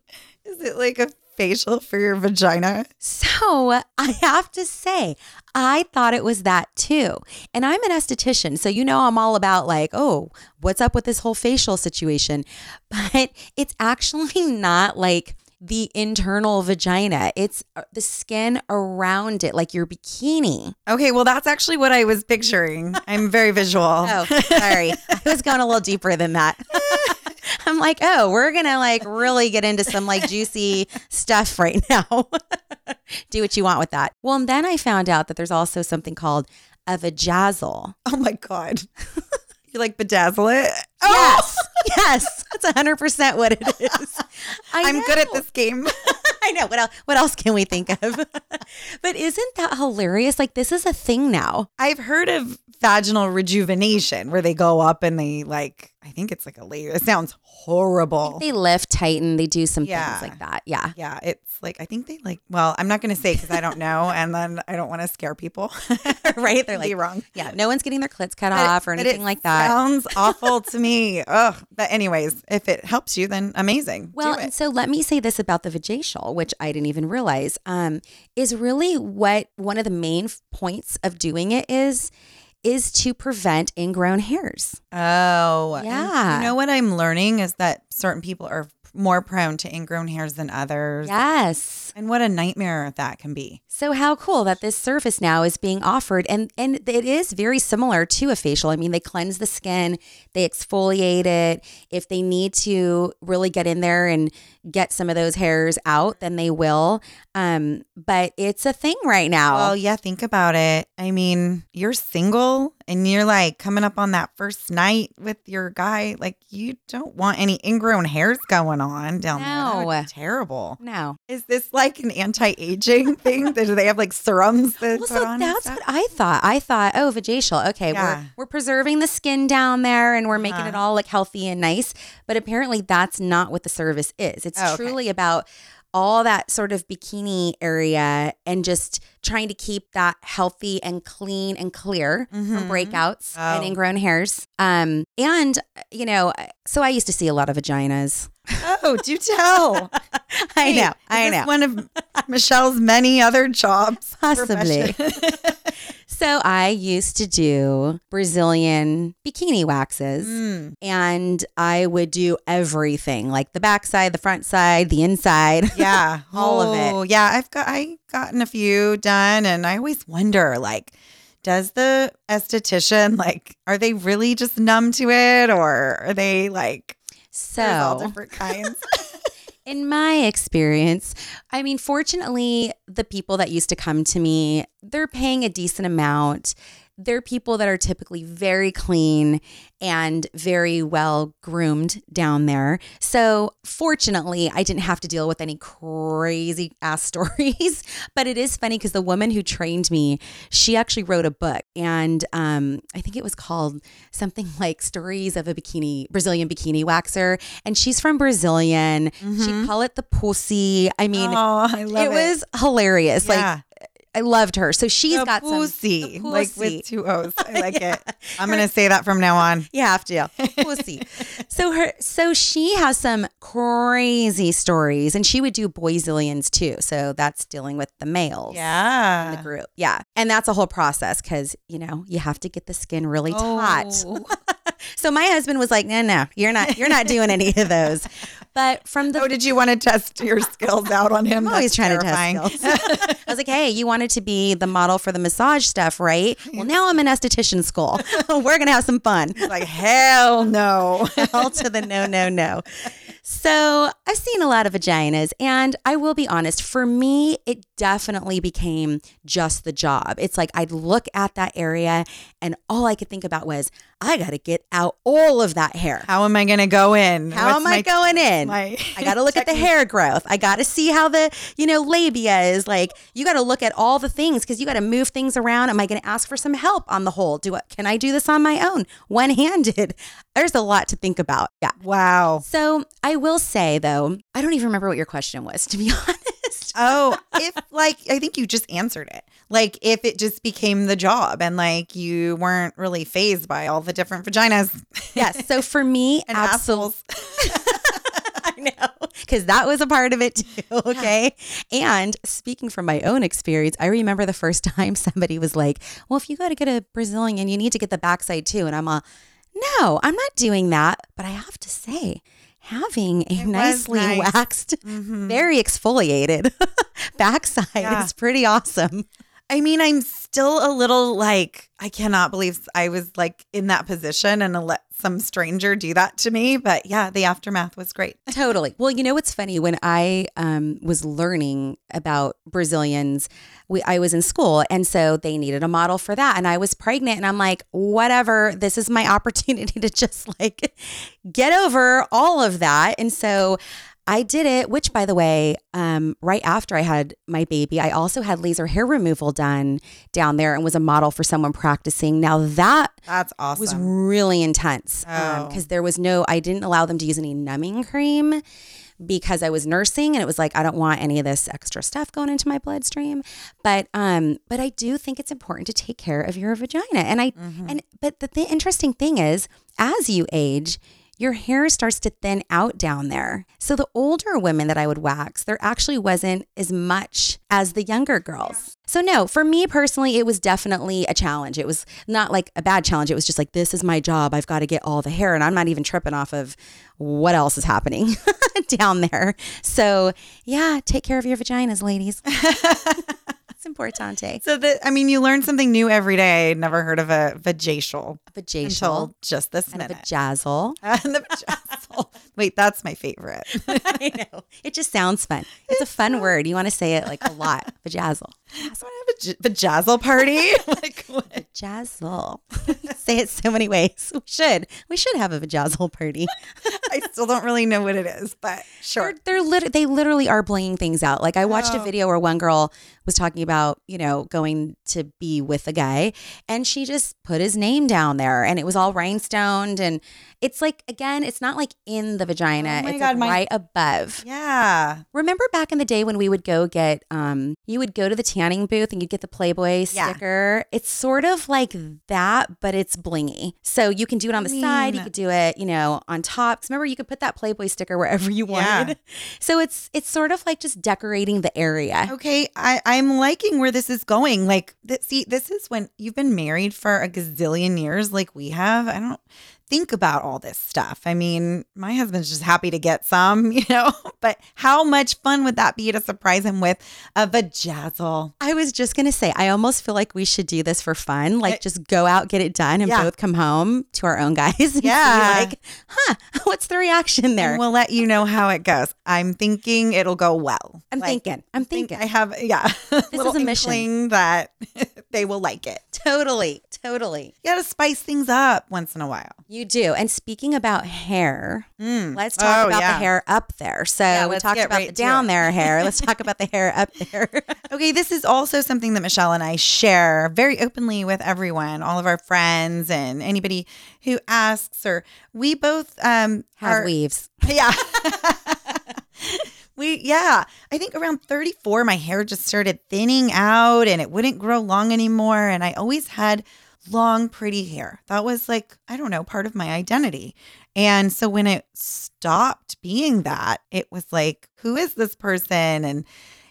Is it like a facial for your vagina? So I have to say, I thought it was that too. And I'm an esthetician. So, you know, I'm all about like, oh, what's up with this whole facial situation? But it's actually not like the internal vagina, it's uh, the skin around it, like your bikini. Okay, well, that's actually what I was picturing. I'm very visual. Oh, sorry. I was going a little deeper than that. I'm like, oh, we're going to like really get into some like juicy stuff right now. Do what you want with that. Well, and then I found out that there's also something called a vajazzle. Oh my God. you like bedazzle it? Yes. Oh! Yes. That's 100% what it is. I I'm good at this game. I know. What else, what else can we think of? but isn't that hilarious? Like, this is a thing now. I've heard of vaginal rejuvenation where they go up and they like, I think it's like a layer. It sounds horrible. They lift, tighten, they do some Yeah. things like that. Yeah. Yeah, it's like, I think they like, well, I'm not going to say because I don't know. And then I don't want to scare people. right? They're like, wrong. yeah, no one's getting their clits cut But- off or anything like that. Sounds awful to me. Ugh. But anyways, if it helps you, then amazing. Well, and so let me say this about the vajacial, which I didn't even realize, um, is really what one of the main points of doing it is, is to prevent ingrown hairs. Oh, Yeah. You know what I'm learning is that certain people are more prone to ingrown hairs than others. Yes. And what a nightmare that can be. So how cool that this service now is being offered and and it is very similar to a facial. I mean, they cleanse the skin, they exfoliate it. If they need to really get in there and get some of those hairs out, then they will. Um, but it's a thing right now. Well, yeah, think about it. I mean, you're single and you're like coming up on that first night with your guy. Like, you don't want any ingrown hairs going on down there. No. be terrible. no. Is this like an anti aging thing? Do they have like serums that Well, so that's what I thought. I thought, oh, vajacial. Okay, Yeah. we're we're preserving the skin down there and we're making it Uh-huh. all like healthy and nice. But apparently, that's not what the service is. It's Oh, okay. truly about all that sort of bikini area and just trying to keep that healthy and clean and clear from Mhm. breakouts and Oh. ingrown hairs. Um, and you know, so I used to see a lot of vaginas. Oh, do tell. I know, I know. One of Michelle's many other jobs. Possibly. So I used to do Brazilian bikini waxes. Mm. and I would do everything like the backside, the front side, the inside. Yeah, All of it. Oh, Yeah, I've got I gotten a few done, and I always wonder like. Does the esthetician like are they really just numb to it or are they like there's all So, different kinds? in my experience, I mean, fortunately, the people that used to come to me, they're paying a decent amount. They're people that are typically very clean and very well groomed down there. So, fortunately, I didn't have to deal with any crazy ass stories. But it is funny because the woman who trained me, she actually wrote a book, and um, I think it was called something like "Stories of a Bikini Brazilian Bikini Waxer," and she's from Brazilian. She'd call it the pussy. I mean, oh, I love it it. was hilarious. Like Yeah. I loved her. So she's the got some pussy, like with two O's. I like it. I'm gonna say that from now on. You have to. Pussy. so her so she has some crazy stories and she would do boyzilians too. So that's dealing with the males. in the Yeah. group. Yeah. And that's a whole process because, you know, you have to get the skin really oh. taut. So my husband was like, no, no, you're not, you're not doing any of those. But from the Oh, did you want to test your skills out on him? I'm always That's trying terrifying. to test skills. I was like, hey, you wanted to be the model for the massage stuff, right? Well, now I'm in esthetician school. We're going to have some fun. like hell no. Hell to the no, no, no. So I've seen a lot of vaginas, and I will be honest, for me, it definitely became just the job. It's like I'd look at that area, and all I could think about was, I got to get out all of that hair. How am I going to go in? How What's am I going in? My I got to look at the hair growth. I got to see how the, you know, labia is like. You got to look at all the things because you got to move things around. Am I going to ask for some help on the whole? Do I, can I do this on my own, one handed? There's a lot to think about. Yeah. Wow. So I will say though, I don't even remember what your question was, to be honest. oh, if like I think you just answered it. Like if it just became the job and like you weren't really fazed by all the different vaginas. Yes. So for me, and absolutely. I know, because that was a part of it too. Okay. And speaking from my own experience, I remember the first time somebody was like, Well, if you go to get a Brazilian, you need to get the backside too. And I'm all, No, I'm not doing that. But I have to say, having a it nicely nice. waxed, mm-hmm. very exfoliated backside yeah. is pretty awesome. I mean, I'm still a little like, I cannot believe I was like in that position and let some stranger do that to me. But yeah, the aftermath was great. Totally. Well, you know what's funny? When I um, was learning about Brazilians, we, I was in school. And so they needed a model for that. And I was pregnant. And I'm like, whatever, this is my opportunity to just like get over all of that. And so I did it, which by the way, um, right after I had my baby, I also had laser hair removal done down there and was a model for someone practicing. Now that that's awesome. was really intense because um, oh. there was no, I didn't allow them to use any numbing cream because I was nursing and it was like I don't want any of this extra stuff going into my bloodstream. But um but I do think it's important to take care of your vagina. And I mm-hmm. and but the th- interesting thing is as you age, your hair starts to thin out down there. So the older women that I would wax, there actually wasn't as much as the younger girls. So no, for me personally, it was definitely a challenge. It was not like a bad challenge. It was just like, this is my job. I've got to get all the hair. And I'm not even tripping off of what else is happening down there. So yeah, take care of your vaginas, ladies. It's importante. So that I mean, you learn something new every day. Never heard of a vajacial. A vajacial. Until just this and minute. A vajazzle. and the vajazzle. Wait, that's my favorite. I know. It just sounds fun. It's a fun word. You want to say it like a lot. Vajazzle. I want to have a vajazzle party. like what? Vajazzle. say it so many ways. We should. We should have a vajazzle party. I still don't really know what it is, but sure. They're, they're lit- they literally are blinging things out. Like I watched oh. a video where one girl was talking about, you know, going to be with a guy and she just put his name down there and it was all rhinestoned and it's like again, it's not like in the vagina. Oh it's God, like my- right above. Yeah. Remember back in the day when we would go get um you would go to the tanning booth and you'd get the Playboy sticker. Yeah. It's sort of like that, but it's blingy. So you can do it on the I mean, side, you could do it, you know, on top. Remember you could put that Playboy sticker wherever you wanted. Yeah. So it's it's sort of like just decorating the area. Okay, I I'm liking where this is going. Like, th- see, this is when you've been married for a gazillion years, like we have. I don't think about all this stuff. I mean, my husband's just happy to get some, you know, but how much fun would that be to surprise him with a vajazzle? I was just going to say, I almost feel like we should do this for fun. Like, eh. just go out, get it done, and yeah. both come home to our own guys. yeah. like, huh, what's the reaction there? And we'll let you know how it goes. I'm thinking it'll go well. I'm like, thinking. I'm thinking. I have, yeah. This is a mission that they will like it. Totally. Totally. You got to spice things up once in a while. You do. And speaking about hair, mm. let's talk oh, about yeah. the hair up there. So yeah, we talked about right the down there hair. Let's talk about the hair up there. okay, this is also something that Michelle and I share very openly with everyone, all of our friends and anybody who asks or we both um have are, weaves. Yeah. We yeah i think around 34 my hair just started thinning out and it wouldn't grow long anymore and i always had long, pretty hair. That was like, I don't know, part of my identity. And so when it stopped being that, it was like, who is this person? And,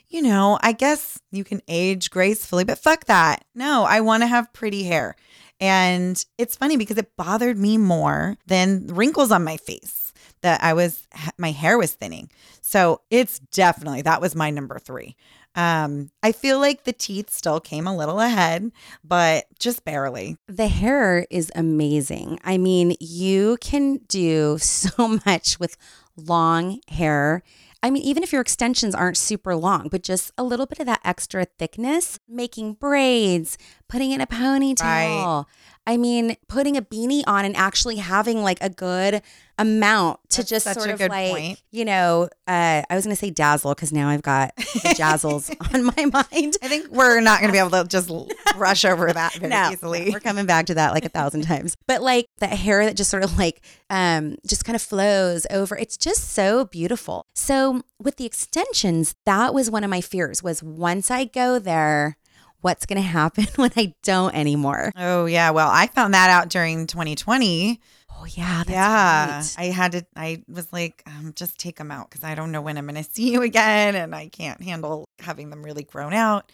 you know, I guess you can age gracefully, but fuck that. No, I want to have pretty hair. And it's funny because it bothered me more than wrinkles on my face that I was, my hair was thinning. So it's definitely, that was my number three. Um, I feel like the teeth still came a little ahead, but just barely. The hair is amazing. I mean, you can do so much with long hair. I mean, even if your extensions aren't super long, but just a little bit of that extra thickness, making braids, putting in a ponytail. Right. I mean, putting a beanie on and actually having like a good amount to That's just sort of like, point. you know, uh, I was going to say dazzle because now I've got the jazzles on my mind. I think we're not going to be able to just rush over that very No, easily. We're coming back to that like a thousand times. But like that hair that just sort of like um just kind of flows over. It's just so beautiful. So with the extensions, that was one of my fears was once I go there, what's gonna happen when I don't anymore? Oh yeah, well, I found that out during 2020. Oh yeah, that's yeah, right. I had to. I was like, um, just take them out because I don't know when I'm going to see you again, and I can't handle having them really grown out.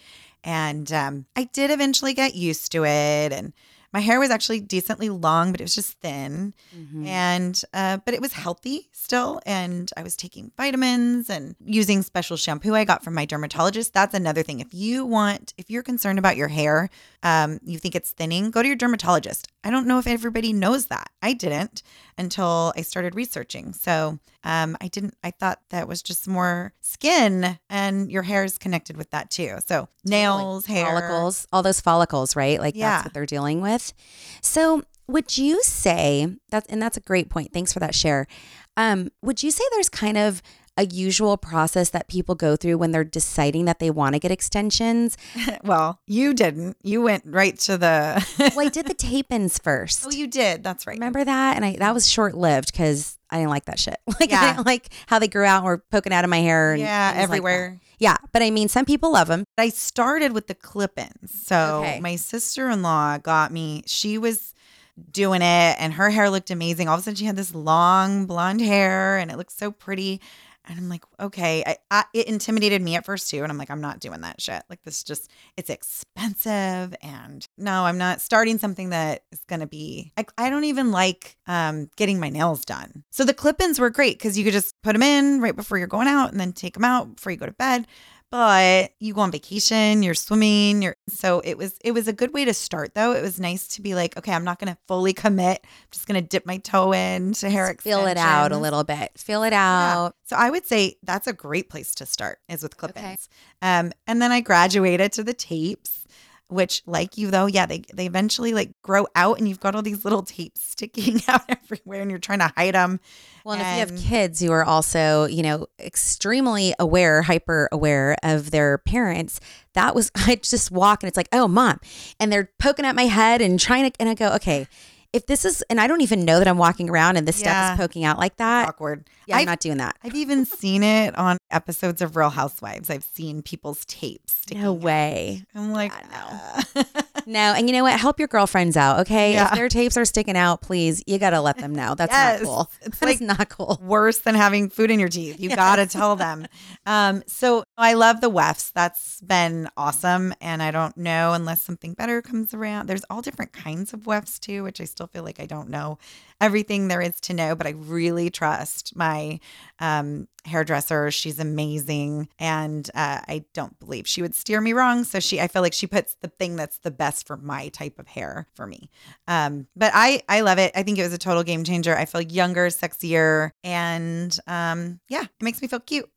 And um, I did eventually get used to it, and my hair was actually decently long, but it was just thin. Mhm. and uh, but it was healthy still and i was taking vitamins and using special shampoo i got from my dermatologist that's another thing if you want if you're concerned about your hair um, you think it's thinning go to your dermatologist i don't know if everybody knows that i didn't until i started researching so um, i didn't i thought that was just more skin and your hair is connected with that too so nails hair follicles, all those follicles, right? Like Yeah. that's what they're dealing with. So, would you say that? And that's a great point. Thanks for that share. Um, would you say there's kind of a usual process that people go through when they're deciding that they want to get extensions? well you didn't you went right to the Well, I did the tape ins first. oh you did that's right Remember that? And I that was short lived because I didn't like that shit. Like I didn't like how they grew out and were poking out of my hair. And yeah things like everywhere yeah, but I mean, some people love them. I started with the clip-ins. So Okay. my sister-in-law got me. She was doing it, and her hair looked amazing. All of a sudden, she had this long blonde hair, and it looked so pretty. And I'm like, okay. I, I, it intimidated me at first too, and I'm like, I'm not doing that shit. Like this, just it's expensive, and no, I'm not starting something that is gonna be. Like, I don't even like um, getting my nails done. So the clip-ins were great because you could just put them in right before you're going out, and then take them out before you go to bed but you go on vacation you're swimming you're so it was it was a good way to start though it was nice to be like okay i'm not going to fully commit i'm just going to dip my toe in to hair Feel it out a little bit. Feel it Yeah. out. so i would say that's a great place to start is with clip-ins Okay. um and then i graduated to the tapes which like you though yeah they they eventually like grow out and you've got all these little tapes sticking out everywhere and you're trying to hide them Well, and if you have kids who are also, you know, extremely aware, hyper aware of their parents, that was, I just walk and it's like, oh, mom. And they're poking at my head and trying to, and I go, okay, if this is, and I don't even know that I'm walking around and this stuff is poking out like that. awkward Yeah, I'm I've- not doing that. I've even seen it on episodes of Real Housewives. I've seen people's tapes. No out. way. I'm like, Yeah, no. No. And you know what? Help your girlfriends out. Okay. Yeah. If their tapes are sticking out, please, you got to let them know. That's Yes. not cool. It's That is like- not cool. Worse than having food in your teeth. You got to tell them. Um, so I love the wefts. That's been awesome. And I don't know unless something better comes around. There's all different kinds of wefts too, which I still feel like I don't know everything there is to know, but I really trust my um, hairdresser. She's amazing, and uh, I don't believe she would steer me wrong. So she, I feel like she puts the thing that's the best for my type of hair for me. Um, but I, I love it. I think it was a total game changer. I feel younger, sexier, and um, yeah, it makes me feel cute.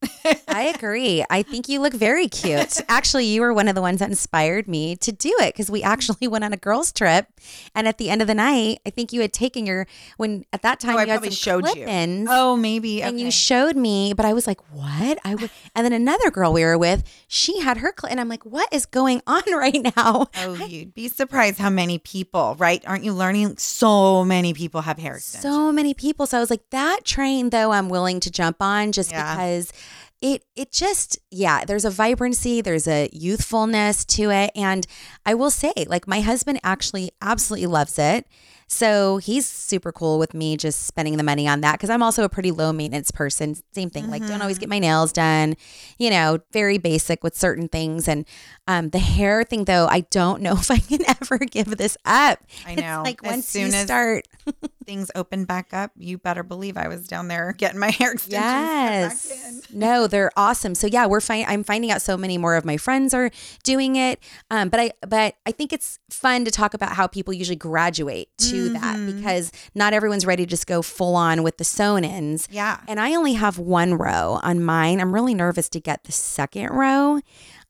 I agree. I think you look very cute. Actually, you were one of the ones that inspired me to do it because we actually went on a girls' trip, and at the end of the night, I think you had taken your when at that time Oh, I you had probably some showed you. clip-ins, oh, maybe. and you showed me, but I was like, "What?" I would, and then another girl we were with, she had her, cl- and I'm like, "What is going on right now?" Oh, you'd be surprised how many people, right? Aren't you learning? So many people have hair extensions. so many people. So I was like, that train though, I'm willing to jump on just Yeah. because it it just yeah, there's a vibrancy, there's a youthfulness to it, and I will say, like my husband actually absolutely loves it. So he's super cool with me just spending the money on that because I'm also a pretty low maintenance person. Same thing, like don't always get my nails done, you know, very basic with certain things. And um, the hair thing, though, I don't know if I can ever give this up. I It's know. like As once soon you as start, things open back up, you better believe I was down there getting my hair extensions. put back in. Yes. No, they're awesome. So yeah, we're fine. I'm finding out so many more of my friends are doing it. Um, but I but I think it's fun to talk about how people usually graduate to to that because not everyone's ready to just go full on with the sewn ins. Yeah. And I only have one row on mine. I'm really nervous to get the second row.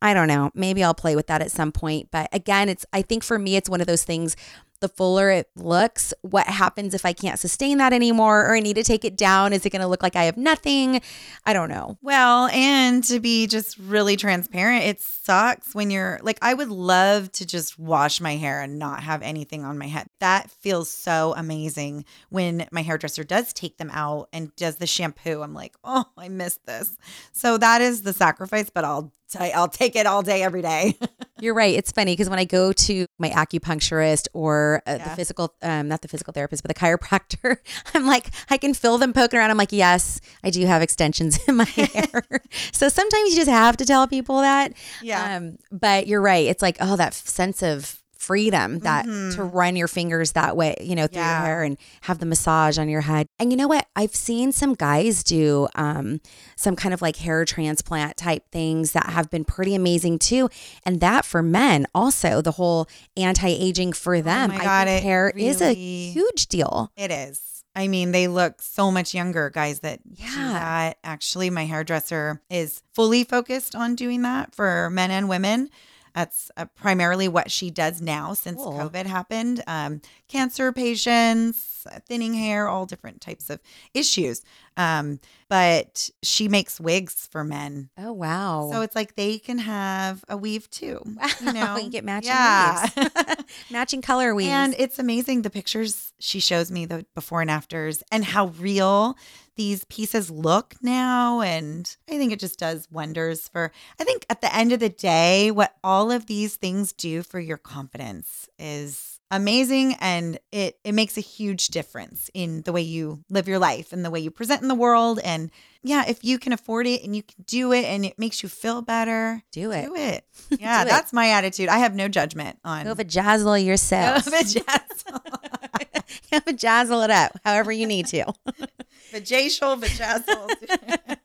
I don't know. Maybe I'll play with that at some point. But again, it's I think for me it's one of those things the fuller it looks, what happens if I can't sustain that anymore or I need to take it down? Is it going to look like I have nothing? I don't know. Well, and to be just really transparent, it sucks when you're like, I would love to just wash my hair and not have anything on my head. That feels so amazing when my hairdresser does take them out and does the shampoo. I'm like, oh, I miss this. So that is the sacrifice, but I'll t- I'll take it all day, every day. You're right. It's funny because when I go to my acupuncturist or uh, the physical, um, not the physical therapist, but the chiropractor, I'm like, I can feel them poking around. I'm like, yes, I do have extensions in my hair. so sometimes you just have to tell people that. Um, but you're right. It's like, oh, that sense of freedom that to run your fingers that way, you know, through Yeah. your hair and have the massage on your head. And you know what? I've seen some guys do um, some kind of like hair transplant type things that have been pretty amazing too. And that for men also, the whole anti aging for them. Oh my I God, hair is a huge deal. It is. I mean, they look so much younger, guys that Yeah. that. Actually, my hairdresser is fully focused on doing that for men and women. That's uh, primarily what she does now since Cool. COVID happened. Um, cancer patients, thinning hair, all different types of issues. Um, but she makes wigs for men. Oh, wow. So it's like they can have a weave too. wow. You know? you get matching Yeah. weaves. matching color weaves. And it's amazing the pictures she shows me, the before and afters, and how real these pieces look now. And I think it just does wonders for, I think at the end of the day, what all of these things do for your confidence is amazing and it it makes a huge difference in the way you live your life and the way you present in the world and yeah if you can afford it and you can do it and it makes you feel better do it. do it yeah Do it. that's my attitude i have no judgment on Go vajazzle yourself. Vajazzle. vajazzle it up however you need to. Vajacial, vajazzle,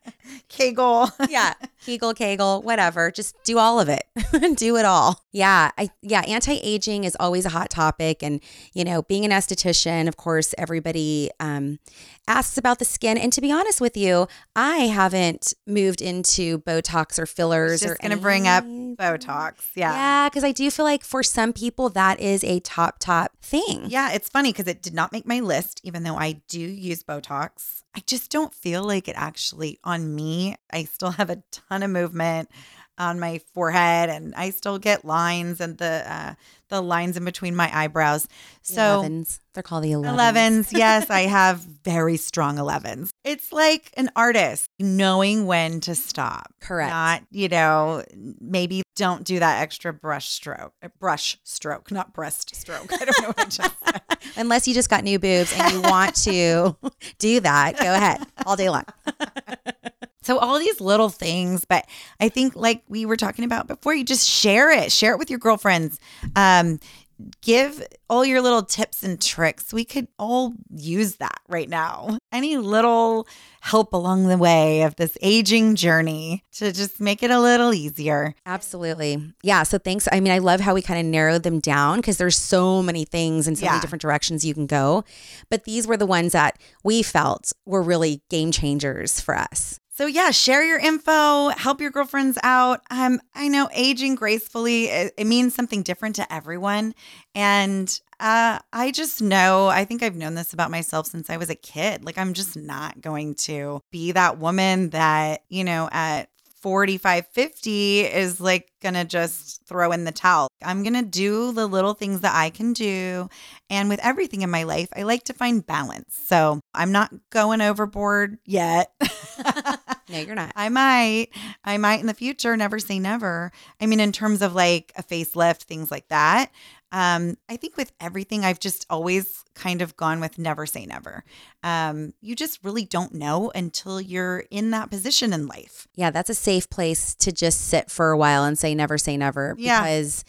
kegel. yeah, Kegel, Kegel, whatever. Just do all of it. do it all. Yeah, I yeah, anti-aging is always a hot topic and you know, being an esthetician, of course, everybody um asks about the skin and to be honest with you, I haven't moved into Botox or fillers or Just gonna bring up. Botox. Yeah. Yeah, because I do feel like for some people that is a top top thing. Yeah, it's funny because it did not make my list, even though I do use Botox. I just don't feel like it actually on me. I still have a ton of movement on my forehead, and I still get lines and the uh, the lines in between my eyebrows. The So 11s. They're called the 11s. 11s. yes, I have very strong 11s. It's like an artist knowing when to stop. Correct. Not, you know, maybe don't do that extra brush stroke, uh, brush stroke, not breast stroke. I don't know what I just said. Unless you just got new boobs and you want to do that, go ahead all day long. So all these little things, but I think like we were talking about before, you just share it, share it with your girlfriends. Um, give all your little tips and tricks. We could all use that right now. Any little help along the way of this aging journey to just make it a little easier. Absolutely. Yeah. So thanks. I mean, I love how we kind of narrowed them down because there's so many things and so Yeah. many different directions you can go. But these were the ones that we felt were really game changers for us. So yeah, share your info, help your girlfriends out. Um, I know aging gracefully it, it means something different to everyone, and uh, I just know. I think I've known this about myself since I was a kid. Like I'm just not going to be that woman that you know at 45, 50 is like gonna just throw in the towel. I'm gonna do the little things that I can do. And with everything in my life, I like to find balance. So I'm not going overboard yet. No, you're not. I might. I might in the future. Never say never. I mean, in terms of like a facelift, things like that. Um, I think with everything, I've just always kind of gone with never say never. Um, you just really don't know until you're in that position in life. Yeah, that's a safe place to just sit for a while and say never say never Yeah. because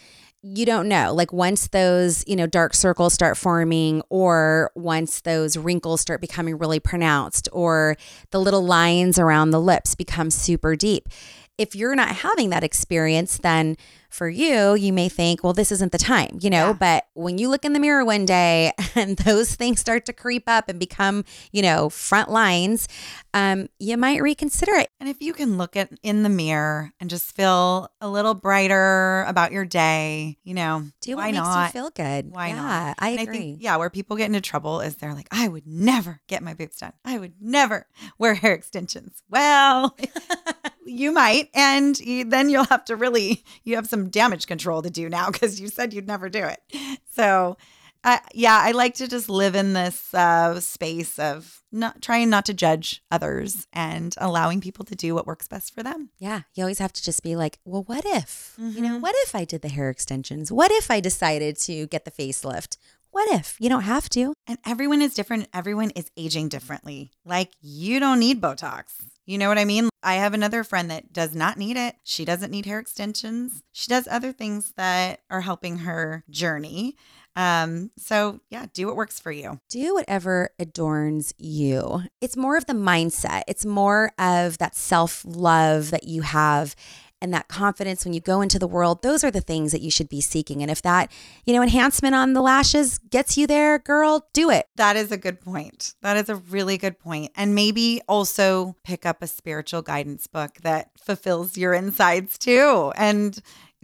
you don't know. Like once those, you know, dark circles start forming or once those wrinkles start becoming really pronounced or the little lines around the lips become super deep. If you're not having that experience, then for you, you may think, well, this isn't the time, you know, Yeah. but when you look in the mirror one day and those things start to creep up and become, you know, front lines, um, you might reconsider it. And if you can look at in the mirror and just feel a little brighter about your day, you know, Do what why makes not? you feel good. Why yeah, not? I And agree. think, yeah, where people get into trouble is they're like, I would never get my boobs done. I would never wear hair extensions. Well, you might. And you, then you'll have to really, you have some damage control to do now because you said you'd never do it. So, uh, yeah, I like to just live in this uh, space of not trying not to judge others and allowing people to do what works best for them. Yeah, you always have to just be like, well, what if? You know, Mhm. what if I did the hair extensions? What if I decided to get the facelift? What if? You don't have to. And everyone is different. Everyone is aging differently. Like, you don't need Botox. You know what I mean? I have another friend that does not need it. She doesn't need hair extensions. She does other things that are helping her journey. Um, so yeah, do what works for you. Do whatever adorns you. It's more of the mindset, it's more of that self love that you have. And that confidence when you go into the world, those are the things that you should be seeking. And if that, you know, enhancement on the lashes gets you there, girl, do it. That is a good point. That is a really good point. And maybe also pick up a spiritual guidance book that fulfills your insides too and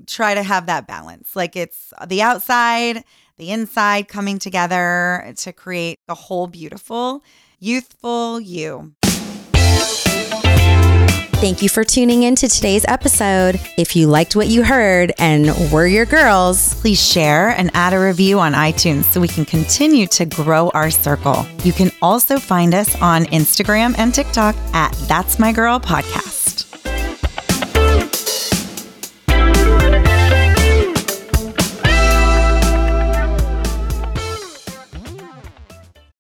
try to have that balance. Like it's the outside, the inside coming together to create a whole beautiful, youthful you. Thank you for tuning in to today's episode. If you liked what you heard and were your girls, Please share and add a review on iTunes so we can continue to grow our circle. You can also find us on Instagram and TikTok at That's My Girl Podcast.